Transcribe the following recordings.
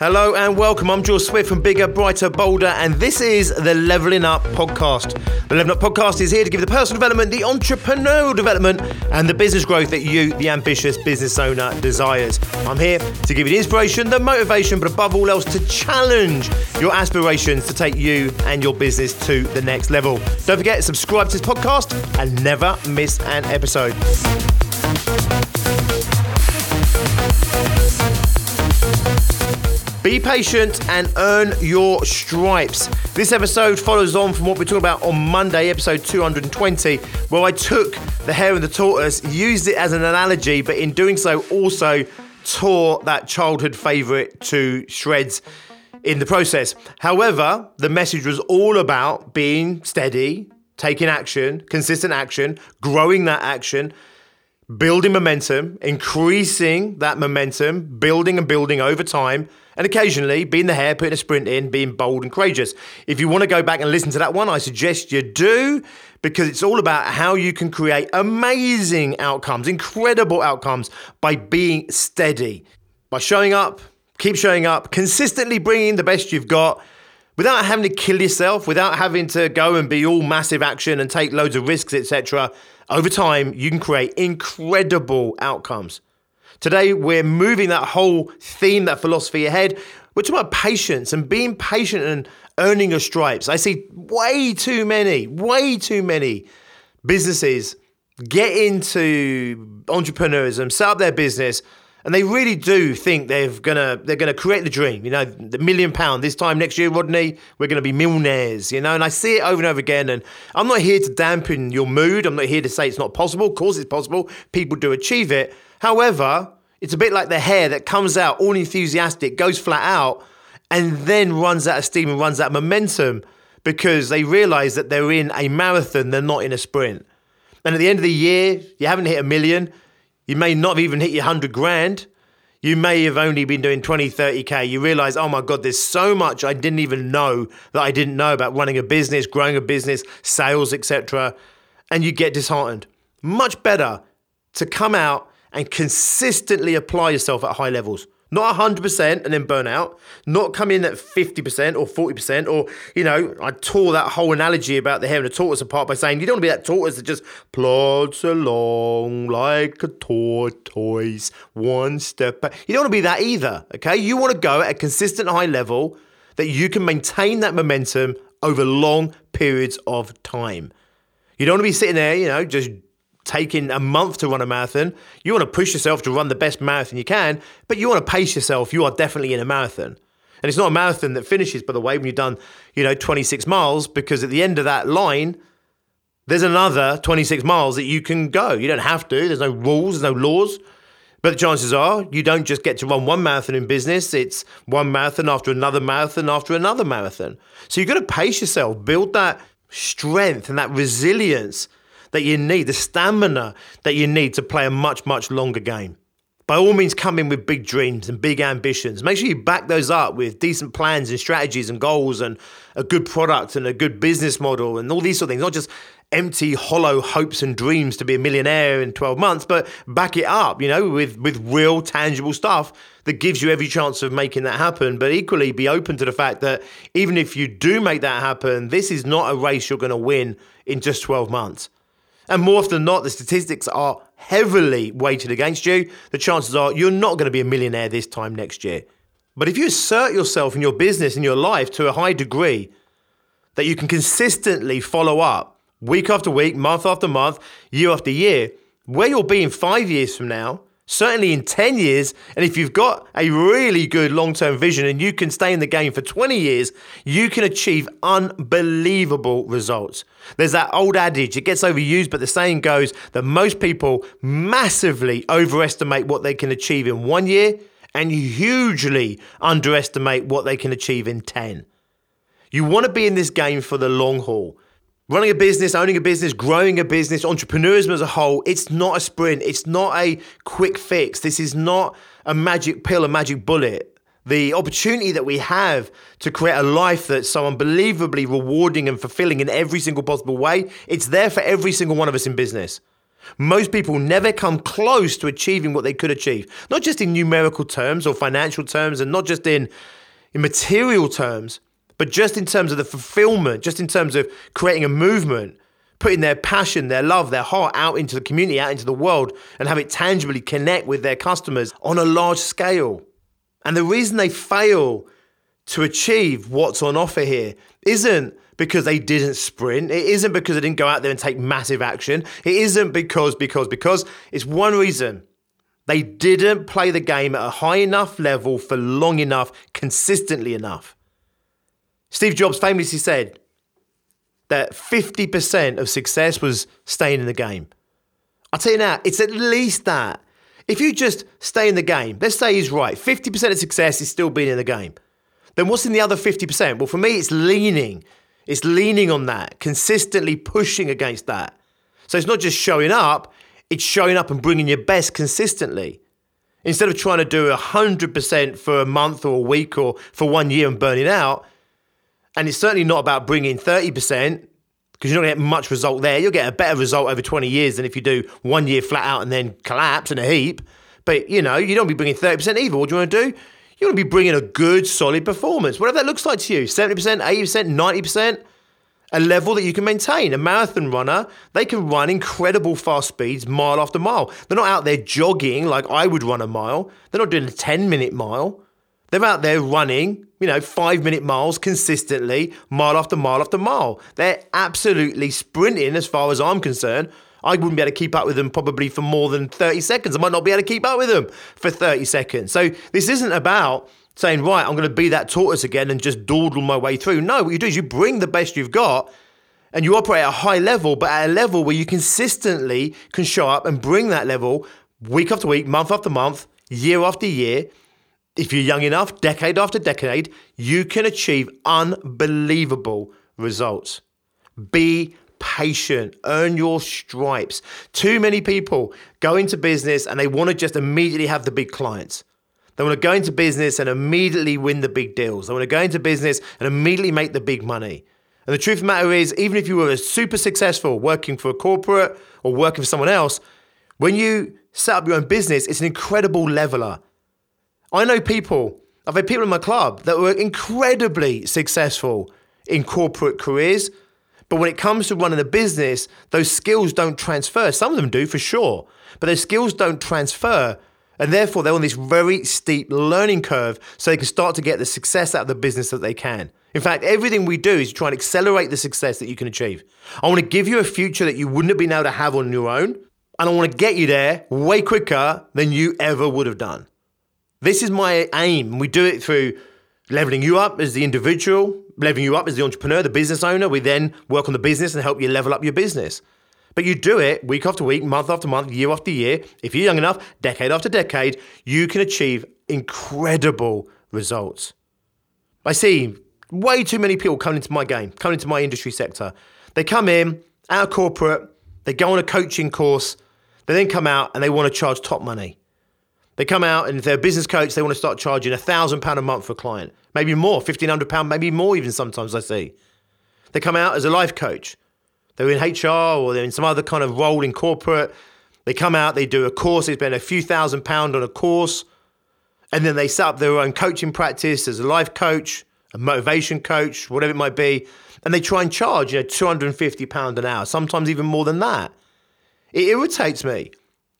Hello and welcome. I'm George Swift from Bigger, Brighter, Bolder, and this is the Leveling Up Podcast. The Leveling Up Podcast is here to give the personal development, the entrepreneurial development, and the business growth that you, the ambitious business owner, desires. I'm here to give you the inspiration, the motivation, but above all else, to challenge your aspirations to take you and your business to the next level. Don't forget, subscribe to this podcast and never miss an episode. Be patient and earn your stripes. This episode follows on from what we talked about on Monday, episode 220, where I took the hare and the tortoise, used it as an analogy, but in doing so, also tore that childhood favourite to shreds in the process. However, the message was all about being steady, taking action, consistent action, growing that action, building momentum, increasing that momentum, building and building over time and occasionally being the hare, putting a sprint in, being bold and courageous. If you want to go back and listen to that one, I suggest you do because it's all about how you can create amazing outcomes, incredible outcomes by being steady, by showing up, keep showing up, consistently bringing the best you've got without having to kill yourself, without having to go and be all massive action and take loads of risks, etc. Over time, you can create incredible outcomes. Today, we're moving that whole theme, that philosophy ahead. We're talking about patience and being patient and earning your stripes. I see way too many, way too many businesses get into entrepreneurism, set up their business, and they really do think they're gonna they're gonna create the dream. You know, the million pound this time next year, Rodney, we're gonna be millionaires. You know, and I see it over and over again. And I'm not here to dampen your mood. I'm not here to say it's not possible. Of course, it's possible. People do achieve it. However, it's a bit like the hare that comes out all enthusiastic, goes flat out, and then runs out of steam and runs out of momentum because they realize that they're in a marathon, they're not in a sprint. And at the end of the year, you haven't hit a million. You may not have even hit your 100 grand. You may have only been doing 20, 30K. You realize, oh my God, there's so much I didn't even know that I didn't know about running a business, growing a business, sales, etc. And you get disheartened. Much better to come out and consistently apply yourself at high levels. Not 100% and then burn out, not come in at 50% or 40%, or, you know, I tore that whole analogy about the hare and the tortoise apart by saying you don't want to be that tortoise that just plods along like a tortoise, one step back. You don't want to be that either, okay? You want to go at a consistent high level that you can maintain that momentum over long periods of time. You don't want to be sitting there, you know, just taking a month to run a marathon. You want to push yourself to run the best marathon you can, but you want to pace yourself. You are definitely in a marathon. And it's not a marathon that finishes, by the way, when you've done, you know, 26 miles, because at the end of that line, there's another 26 miles that you can go. You don't have to. There's no rules, there's no laws. But the chances are you don't just get to run one marathon in business, it's one marathon after another marathon after another marathon. So you've got to pace yourself, build that strength and that resilience that you need, the stamina that you need to play a much, much longer game. By all means, come in with big dreams and big ambitions. Make sure you back those up with decent plans and strategies and goals and a good product and a good business model and all these sort of things. Not just empty, hollow hopes and dreams to be a millionaire in 12 months, but back it up, you know, with, with real, tangible stuff that gives you every chance of making that happen. But equally, be open to the fact that even if you do make that happen, this is not a race you're going to win in just 12 months. And more often than not, the statistics are heavily weighted against you. The chances are you're not going to be a millionaire this time next year. But if you assert yourself in your business, in your life to a high degree, that you can consistently follow up week after week, month after month, year after year, where you'll be in five years from now certainly in 10 years. And if you've got a really good long term vision and you can stay in the game for 20 years, you can achieve unbelievable results. There's that old adage, it gets overused, but the saying goes that most people massively overestimate what they can achieve in one year and hugely underestimate what they can achieve in 10. You want to be in this game for the long haul. Running a business, owning a business, growing a business, entrepreneurism as a whole, it's not a sprint. It's not a quick fix. This is not a magic pill, a magic bullet. The opportunity that we have to create a life that's so unbelievably rewarding and fulfilling in every single possible way, it's there for every single one of us in business. Most people never come close to achieving what they could achieve, not just in numerical terms or financial terms, and not just in, in material terms, but just in terms of the fulfillment, just in terms of creating a movement, putting their passion, their love, their heart out into the community, out into the world, and have it tangibly connect with their customers on a large scale. And the reason they fail to achieve what's on offer here isn't because they didn't sprint. It isn't because they didn't go out there and take massive action. It isn't because, because, because. It's one reason. They didn't play the game at a high enough level for long enough, consistently enough. Steve Jobs famously said that 50% of success was staying in the game. I'll tell you now, it's at least that. If you just stay in the game, let's say he's right, 50% of success is still being in the game. Then what's in the other 50%? Well, for me, it's leaning. It's leaning on that, consistently pushing against that. So it's not just showing up, it's showing up and bringing your best consistently. Instead of trying to do 100% for a month or a week or for one year and burning out, and it's certainly not about bringing 30% because you're not going to get much result there. You'll get a better result over 20 years than if you do one year flat out and then collapse in a heap. But, you know, you don't be bringing 30% either. What do you want to do? You want to be bringing a good, solid performance, whatever that looks like to you 70%, 80%, 90%, a level that you can maintain. A marathon runner, they can run incredible fast speeds mile after mile. They're not out there jogging like I would run a mile, they're not doing a 10 minute mile. They're out there running, you know, five minute miles consistently, mile after mile after mile. They're absolutely sprinting as far as I'm concerned. I wouldn't be able to keep up with them probably for more than 30 seconds. I might not be able to keep up with them for 30 seconds. So this isn't about saying, right, I'm going to be that tortoise again and just dawdle my way through. No, what you do is you bring the best you've got and you operate at a high level, but at a level where you consistently can show up and bring that level week after week, month after month, year after year if you're young enough, decade after decade, you can achieve unbelievable results. Be patient, earn your stripes. Too many people go into business and they want to just immediately have the big clients. They want to go into business and immediately win the big deals. They want to go into business and immediately make the big money. And the truth of the matter is, even if you were super successful working for a corporate or working for someone else, when you set up your own business, it's an incredible leveler. I know people, I've had people in my club that were incredibly successful in corporate careers, but when it comes to running a business, those skills don't transfer. Some of them do for sure, but those skills don't transfer. And therefore, they're on this very steep learning curve so they can start to get the success out of the business that they can. In fact, everything we do is try and accelerate the success that you can achieve. I want to give you a future that you wouldn't have been able to have on your own. And I want to get you there way quicker than you ever would have done. This is my aim. We do it through leveling you up as the individual, leveling you up as the entrepreneur, the business owner. We then work on the business and help you level up your business. But you do it week after week, month after month, year after year. If you're young enough, decade after decade, you can achieve incredible results. I see way too many people coming into my game, coming into my industry sector. They come in out of corporate, they go on a coaching course, they then come out and they want to charge top money. They come out and if they're a business coach, they want to start charging a thousand pound a month for a client, maybe more, fifteen hundred pound, maybe more even sometimes. I see. They come out as a life coach. They're in HR or they're in some other kind of role in corporate. They come out, they do a course, they spend a few thousand pound on a course, and then they set up their own coaching practice as a life coach, a motivation coach, whatever it might be, and they try and charge, you know, two hundred and fifty pound an hour, sometimes even more than that. It irritates me.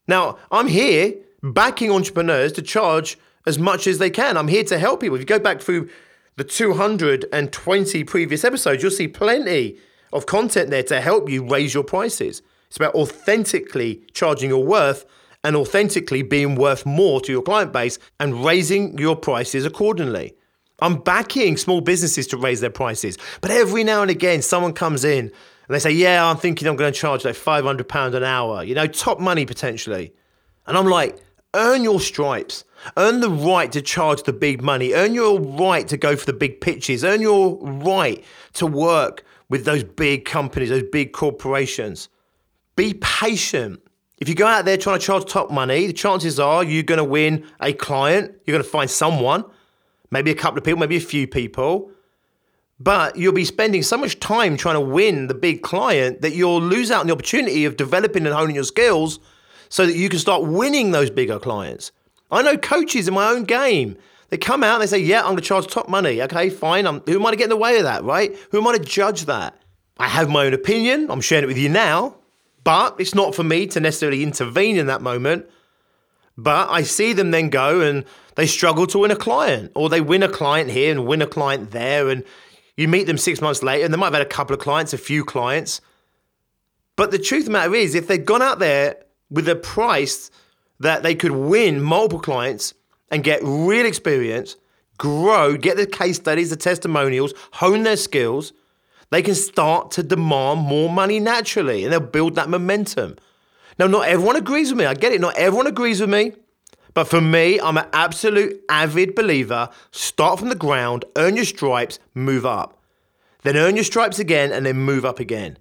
Now I'm here backing entrepreneurs to charge as much as they can. I'm here to help people. If you go back through the 220 previous episodes, you'll see plenty of content there to help you raise your prices. It's about authentically charging your worth and authentically being worth more to your client base and raising your prices accordingly. I'm backing small businesses to raise their prices, but every now and again, someone comes in and they say, Yeah, I'm thinking I'm going to charge like £500 an hour, you know, top money potentially. And I'm like, Earn your stripes. Earn the right to charge the big money. Earn your right to go for the big pitches. Earn your right to work with those big companies, those big corporations. Be patient. If you go out there trying to charge top money, the chances are you're going to win a client. You're going to find someone, maybe a couple of people, maybe a few people. But you'll be spending so much time trying to win the big client that you'll lose out on the opportunity of developing and honing your skills so that you can start winning those bigger clients. I know coaches in my own game. They come out and they say, Yeah, I'm going to charge top money. Okay, fine. I'm, who am I to get in the way of that, right? Who am I to judge that? I have my own opinion. I'm sharing it with you now, but it's not for me to necessarily intervene in that moment. But I see them then go and they struggle to win a client, or they win a client here and win a client there. And you meet them six months later, and they might have had a couple of clients, a few clients. But the truth of the matter is, if they'd gone out there with a price that they could win multiple clients and get real experience, grow, get the case studies, the testimonials, hone their skills, they can start to demand more money naturally and they'll build that momentum. Now, not everyone agrees with me. I get it. Not everyone agrees with me. But for me, I'm an absolute avid believer. Start from the ground, earn your stripes, move up. Then earn your stripes again and then move up again.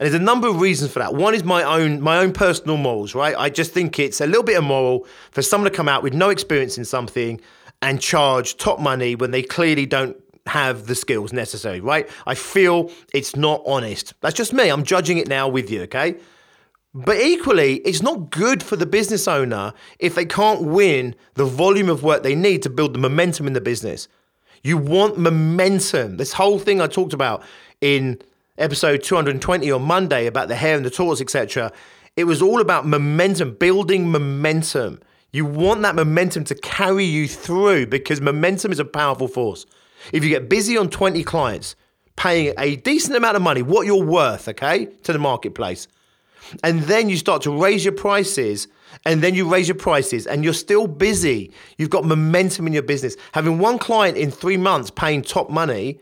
And there's a number of reasons for that. One is my own my own personal morals, right? I just think it's a little bit immoral for someone to come out with no experience in something and charge top money when they clearly don't have the skills necessary, right? I feel it's not honest. That's just me. I'm judging it now with you, okay? But equally, it's not good for the business owner if they can't win the volume of work they need to build the momentum in the business. You want momentum. This whole thing I talked about in episode 220 on Monday about the hare and the tortoise, etc. It was all about momentum, building momentum. You want that momentum to carry you through because momentum is a powerful force. If you get busy on 20 clients, paying a decent amount of money, what you're worth, okay, to the marketplace, and then you start to raise your prices, and then you raise your prices, and you're still busy, you've got momentum in your business. Having one client in three months paying top money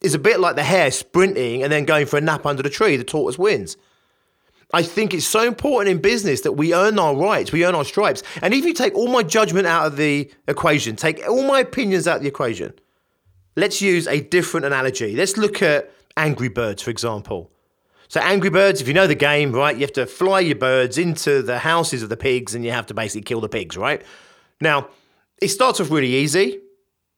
is a bit like the hare sprinting and then going for a nap under the tree. The tortoise wins. I think it's so important in business that we earn our rights, we earn our stripes. And if you take all my judgment out of the equation, take all my opinions out of the equation, let's use a different analogy. Let's look at Angry Birds, for example. So, Angry Birds, if you know the game, right, you have to fly your birds into the houses of the pigs and you have to basically kill the pigs, right? Now, it starts off really easy.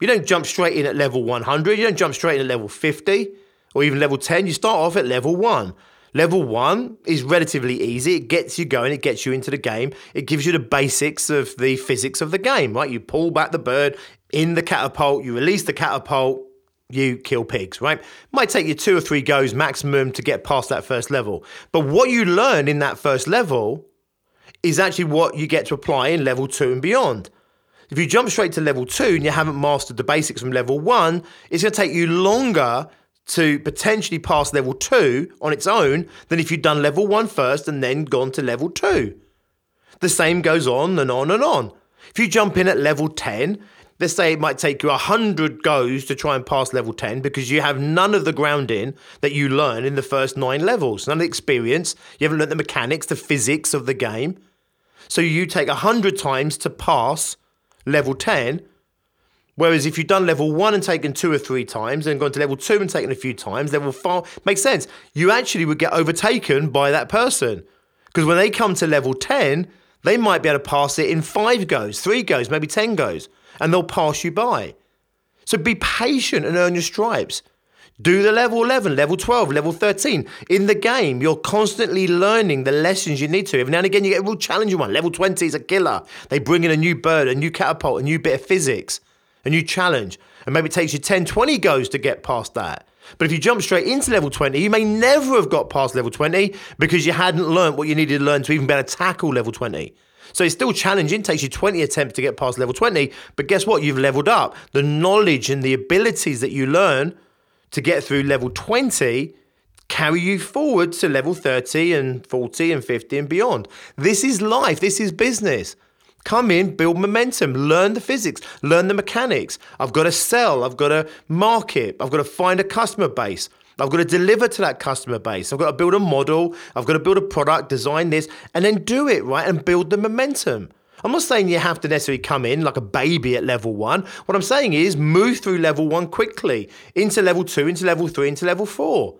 You don't jump straight in at level 100, you don't jump straight in at level 50 or even level 10. You start off at level 1. Level 1 is relatively easy. It gets you going, it gets you into the game. It gives you the basics of the physics of the game, right? You pull back the bird in the catapult, you release the catapult, you kill pigs, right? Might take you two or three goes maximum to get past that first level. But what you learn in that first level is actually what you get to apply in level 2 and beyond. If you jump straight to level two and you haven't mastered the basics from level one, it's going to take you longer to potentially pass level two on its own than if you'd done level one first and then gone to level two. The same goes on and on and on. If you jump in at level 10, let's say it might take you 100 goes to try and pass level 10 because you have none of the grounding that you learn in the first nine levels, none of the experience, you haven't learned the mechanics, the physics of the game. So you take 100 times to pass level 10. Whereas if you've done level one and taken two or three times and gone to level two and taken a few times, level four makes sense. You actually would get overtaken by that person. Because when they come to level 10, they might be able to pass it in five goes, three goes, maybe 10 goes, and they'll pass you by. So be patient and earn your stripes. Do the level 11, level 12, level 13. In the game, you're constantly learning the lessons you need to. Every now and again, you get a real challenging one. Level 20 is a killer. They bring in a new bird, a new catapult, a new bit of physics, a new challenge. And maybe it takes you 10, 20 goes to get past that. But if you jump straight into level 20, you may never have got past level 20 because you hadn't learned what you needed to learn to even be able to tackle level 20. So it's still challenging, takes you 20 attempts to get past level 20. But guess what? You've leveled up. The knowledge and the abilities that you learn to get through level 20 carry you forward to level 30 and 40 and 50 and beyond. This is life, this is business. Come in, build momentum, learn the physics, learn the mechanics. I've got to sell, I've got to market, I've got to find a customer base. I've got to deliver to that customer base. I've got to build a model. I've got to build a product, design this, and then do it right and build the momentum. I'm not saying you have to necessarily come in like a baby at level one. What I'm saying is move through level one quickly into level two, into level three, into level four.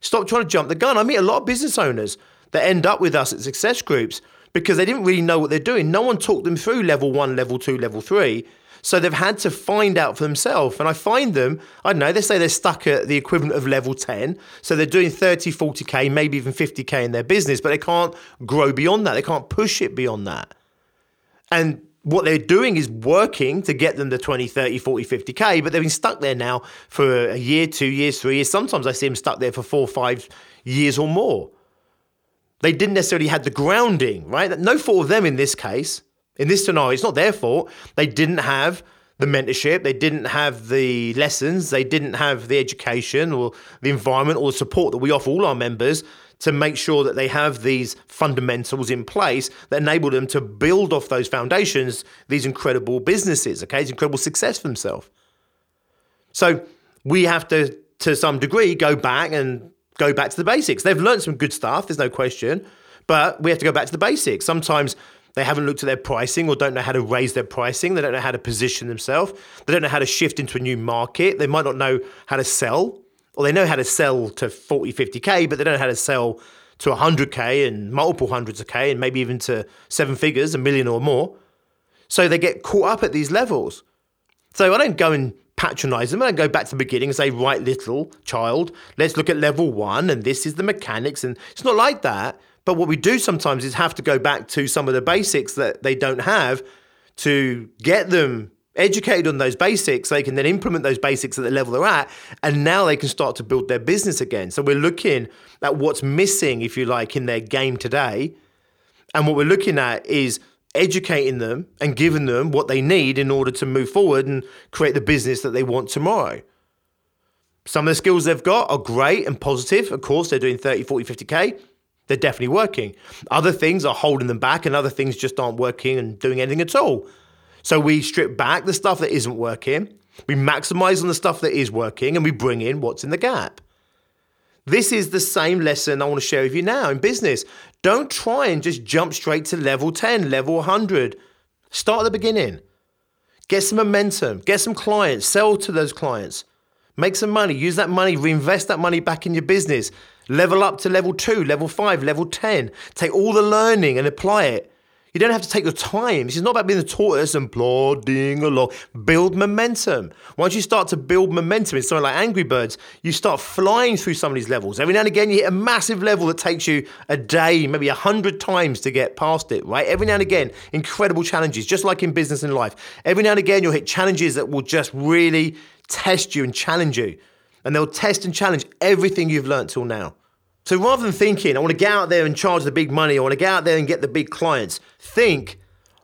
Stop trying to jump the gun. I meet a lot of business owners that end up with us at success groups because they didn't really know what they're doing. No one talked them through level one, level two, level three. So they've had to find out for themselves. And I find them, I don't know, they say they're stuck at the equivalent of level 10. So they're doing 30, 40K, maybe even 50K in their business, but they can't grow beyond that. They can't push it beyond that. And what they're doing is working to get them to 20, 30, 40, 50K, but they've been stuck there now for a year, two years, three years. Sometimes I see them stuck there for four, five years or more. They didn't necessarily have the grounding, right? No fault of them in this case. In this scenario, it's not their fault. They didn't have the mentorship, they didn't have the lessons, they didn't have the education or the environment or the support that we offer all our members to make sure that they have these fundamentals in place that enable them to build off those foundations these incredible businesses, okay, these incredible success for themselves. So we have to, to some degree, go back and go back to the basics. They've learned some good stuff, there's no question, but we have to go back to the basics. Sometimes they haven't looked at their pricing or don't know how to raise their pricing. They don't know how to position themselves. They don't know how to shift into a new market. They might not know how to sell, or they know how to sell to 40, 50K, but they don't know how to sell to 100K and multiple hundreds of K and maybe even to seven figures, a million or more. So they get caught up at these levels. So I don't go and patronize them. I don't go back to the beginning and say, right, little child, let's look at level one and this is the mechanics. And it's not like that. But what we do sometimes is have to go back to some of the basics that they don't have to get them educated on those basics. They can then implement those basics at the level they're at, and now they can start to build their business again. So we're looking at what's missing, if you like, in their game today. And what we're looking at is educating them and giving them what they need in order to move forward and create the business that they want tomorrow. Some of the skills they've got are great and positive. Of course, they're doing 30, 40, 50K they're definitely working. Other things are holding them back, and other things just aren't working and doing anything at all. So we strip back the stuff that isn't working, we maximize on the stuff that is working, and we bring in what's in the gap. This is the same lesson I want to share with you now in business. Don't try and just jump straight to level 10, level 100. Start at the beginning. Get some momentum, get some clients, sell to those clients, make some money, use that money, reinvest that money back in your business. Level up to level two, level five, level 10. Take all the learning and apply it. You don't have to take your time. This is not about being the tortoise and plodding along. Build momentum. Once you start to build momentum, it's something like Angry Birds, you start flying through some of these levels. Every now and again, you hit a massive level that takes you a day, maybe a hundred times to get past it, right? Every now and again, incredible challenges, just like in business and life. Every now and again, you'll hit challenges that will just really test you and challenge you. And they'll test and challenge everything you've learned till now. So rather than thinking, I want to get out there and charge the big money, I want to get out there and get the big clients, think,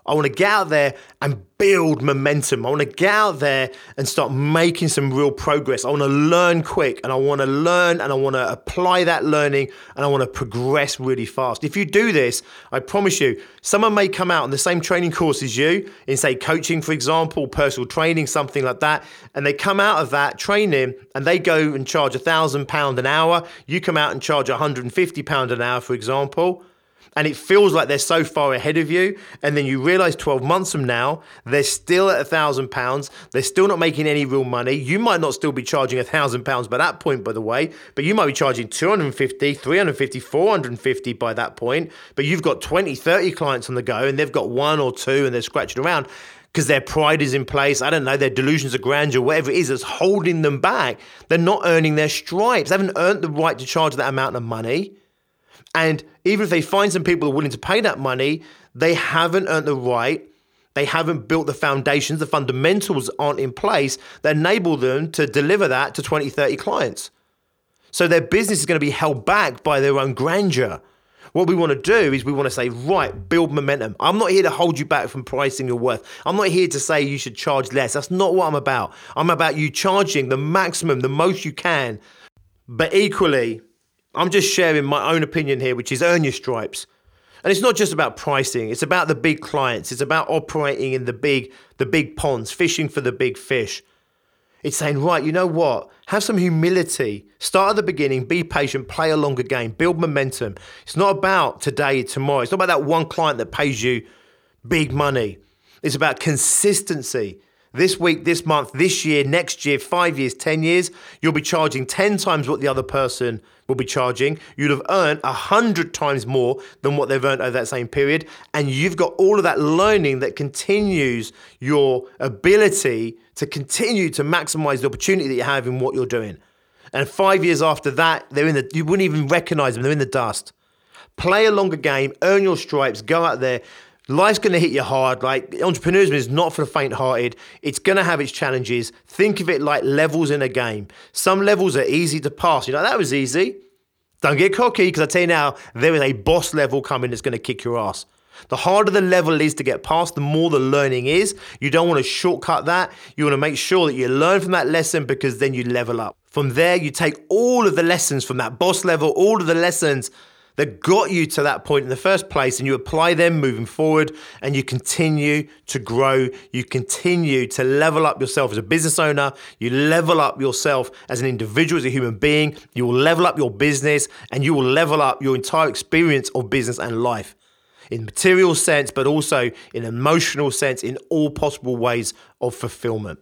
I want to get out there and build momentum. I want to get out there and start making some real progress. I want to learn quick and I want to learn and I want to apply that learning and I want to progress really fast. If you do this, I promise you, someone may come out on the same training course as you in, say, coaching, for example, personal training, something like that, and they come out of that training and they go and charge a thousand pound an hour. You come out and charge 150 pound an hour, for example and it feels like they're so far ahead of you. And then you realize 12 months from now, they're still at a thousand pounds. They're still not making any real money. You might not still be charging a thousand pounds by that point, by the way, but you might be charging 250, 350, 450 by that point. But you've got 20, 30 clients on the go and they've got one or two and they're scratching around because their pride is in place. I don't know, their delusions of grandeur, whatever it is that's holding them back. They're not earning their stripes. They haven't earned the right to charge that amount of money. And even if they find some people are willing to pay that money, they haven't earned the right. They haven't built the foundations, the fundamentals aren't in place that enable them to deliver that to 20, 30 clients. So their business is going to be held back by their own grandeur. What we want to do is we want to say, right, build momentum. I'm not here to hold you back from pricing your worth. I'm not here to say you should charge less. That's not what I'm about. I'm about you charging the maximum, the most you can. But equally, I'm just sharing my own opinion here, which is earn your stripes. And it's not just about pricing, it's about the big clients. It's about operating in the big the big ponds, fishing for the big fish. It's saying, right, you know what? Have some humility. Start at the beginning, be patient, play a longer game, build momentum. It's not about today, tomorrow. It's not about that one client that pays you big money. It's about consistency. This week, this month, this year, next year, five years, 10 years, you'll be charging 10 times what the other person will be charging. You'd have earned 100 times more than what they've earned over that same period. And you've got all of that learning that continues your ability to continue to maximize the opportunity that you have in what you're doing. And five years after that, they're in the, you wouldn't even recognize them, they're in the dust. Play a longer game, earn your stripes, go out there, Life's going to hit you hard. Like entrepreneurship is not for the faint-hearted. It's going to have its challenges. Think of it like levels in a game. Some levels are easy to pass. You know that was easy. Don't get cocky because I tell you now, there is a boss level coming that's going to kick your ass. The harder the level is to get past, the more the learning is. You don't want to shortcut that. You want to make sure that you learn from that lesson because then you level up. From there, you take all of the lessons from that boss level, all of the lessons that got you to that point in the first place and you apply them moving forward and you continue to grow. You continue to level up yourself as a business owner. You level up yourself as an individual, as a human being. You will level up your business and you will level up your entire experience of business and life in material sense, but also in emotional sense, in all possible ways of fulfillment.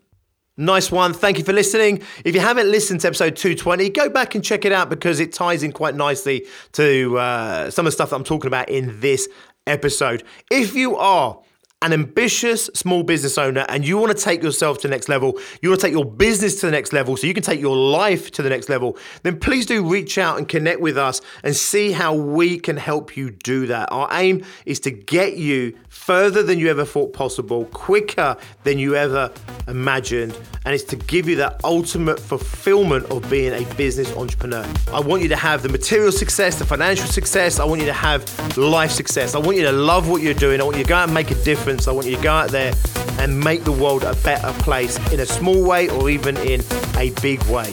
Nice one. Thank you for listening. If you haven't listened to episode 220, go back and check it out because it ties in quite nicely to uh, some of the stuff that I'm talking about in this episode. If you are an ambitious small business owner and you want to take yourself to the next level, you want to take your business to the next level so you can take your life to the next level, then please do reach out and connect with us and see how we can help you do that. Our aim is to get you further than you ever thought possible, quicker than you ever imagined, and it's to give you that ultimate fulfillment of being a business entrepreneur. I want you to have the material success, the financial success, I want you to have life success. I want you to love what you're doing, I want you to go out and make a difference difference. I want you to go out there and make the world a better place in a small way or even in a big way.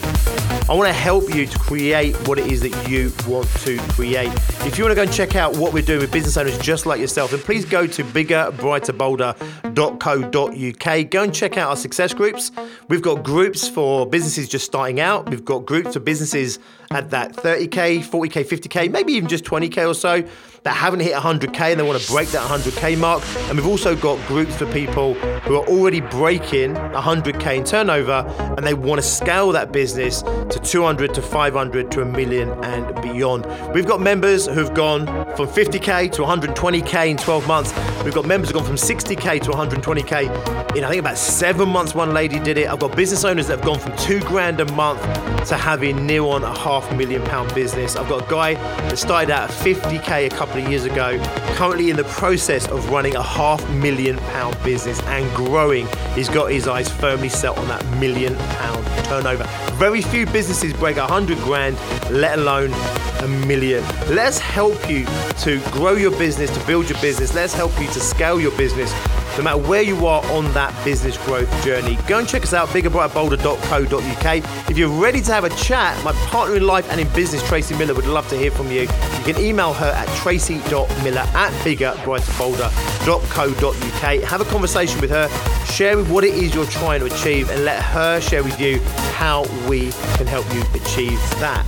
I want to help you to create what it is that you want to create. If you want to go and check out what we're doing with business owners just like yourself, then please go to biggerbrighterbolder.co.uk. Go and check out our success groups. We've got groups for businesses just starting out. We've got groups for businesses at that 30k, 40k, 50k, maybe even just 20k or so that haven't hit 100k and they want to break that 100k mark. And we've also got groups for people who are already breaking 100k in turnover and they want to scale that business to 200 to 500 to a million and beyond. We've got members who've gone from 50k to 120k in 12 months. We've got members who've gone from 60k to 120k in I think about seven months. One lady did it. I've got business owners that have gone from two grand a month to having near on a half million pound business. I've got a guy that started out at 50k a couple of years ago, currently in the process of running a half million pound business and growing. He's got his eyes firmly set on that million pound turnover. Very few businesses break a hundred grand, let alone a million. Let's help you to grow your business, to build your business. Let's help you to scale your business no matter where you are on that business growth journey. Go and check us out, biggerbrighterbolder.co.uk. If you're ready to have a chat, my partner in life and in business, Tracy Miller, would love to hear from you. You can email her at tracy.miller at biggerbrighterbolder.co.uk. Have a conversation with her, share with what it is you're trying to achieve, and let her share with you how we can help you achieve that.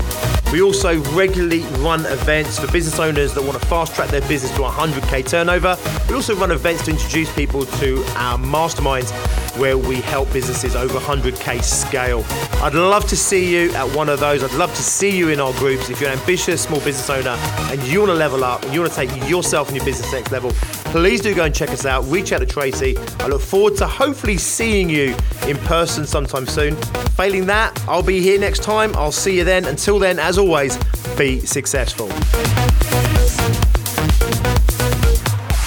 We also regularly run events for business owners that want to fast track their business to 100k turnover. We also run events to introduce people to our masterminds where we help businesses over 100k scale. I'd love to see you at one of those. I'd love to see you in our groups. If you're an ambitious small business owner and you want to level up and you want to take yourself and your business next level, please do go and check us out. Reach out to Tracy. I look forward to hopefully seeing you in person sometime soon. Failing that, I'll be here next time. I'll see you then. Until then, as always, be successful.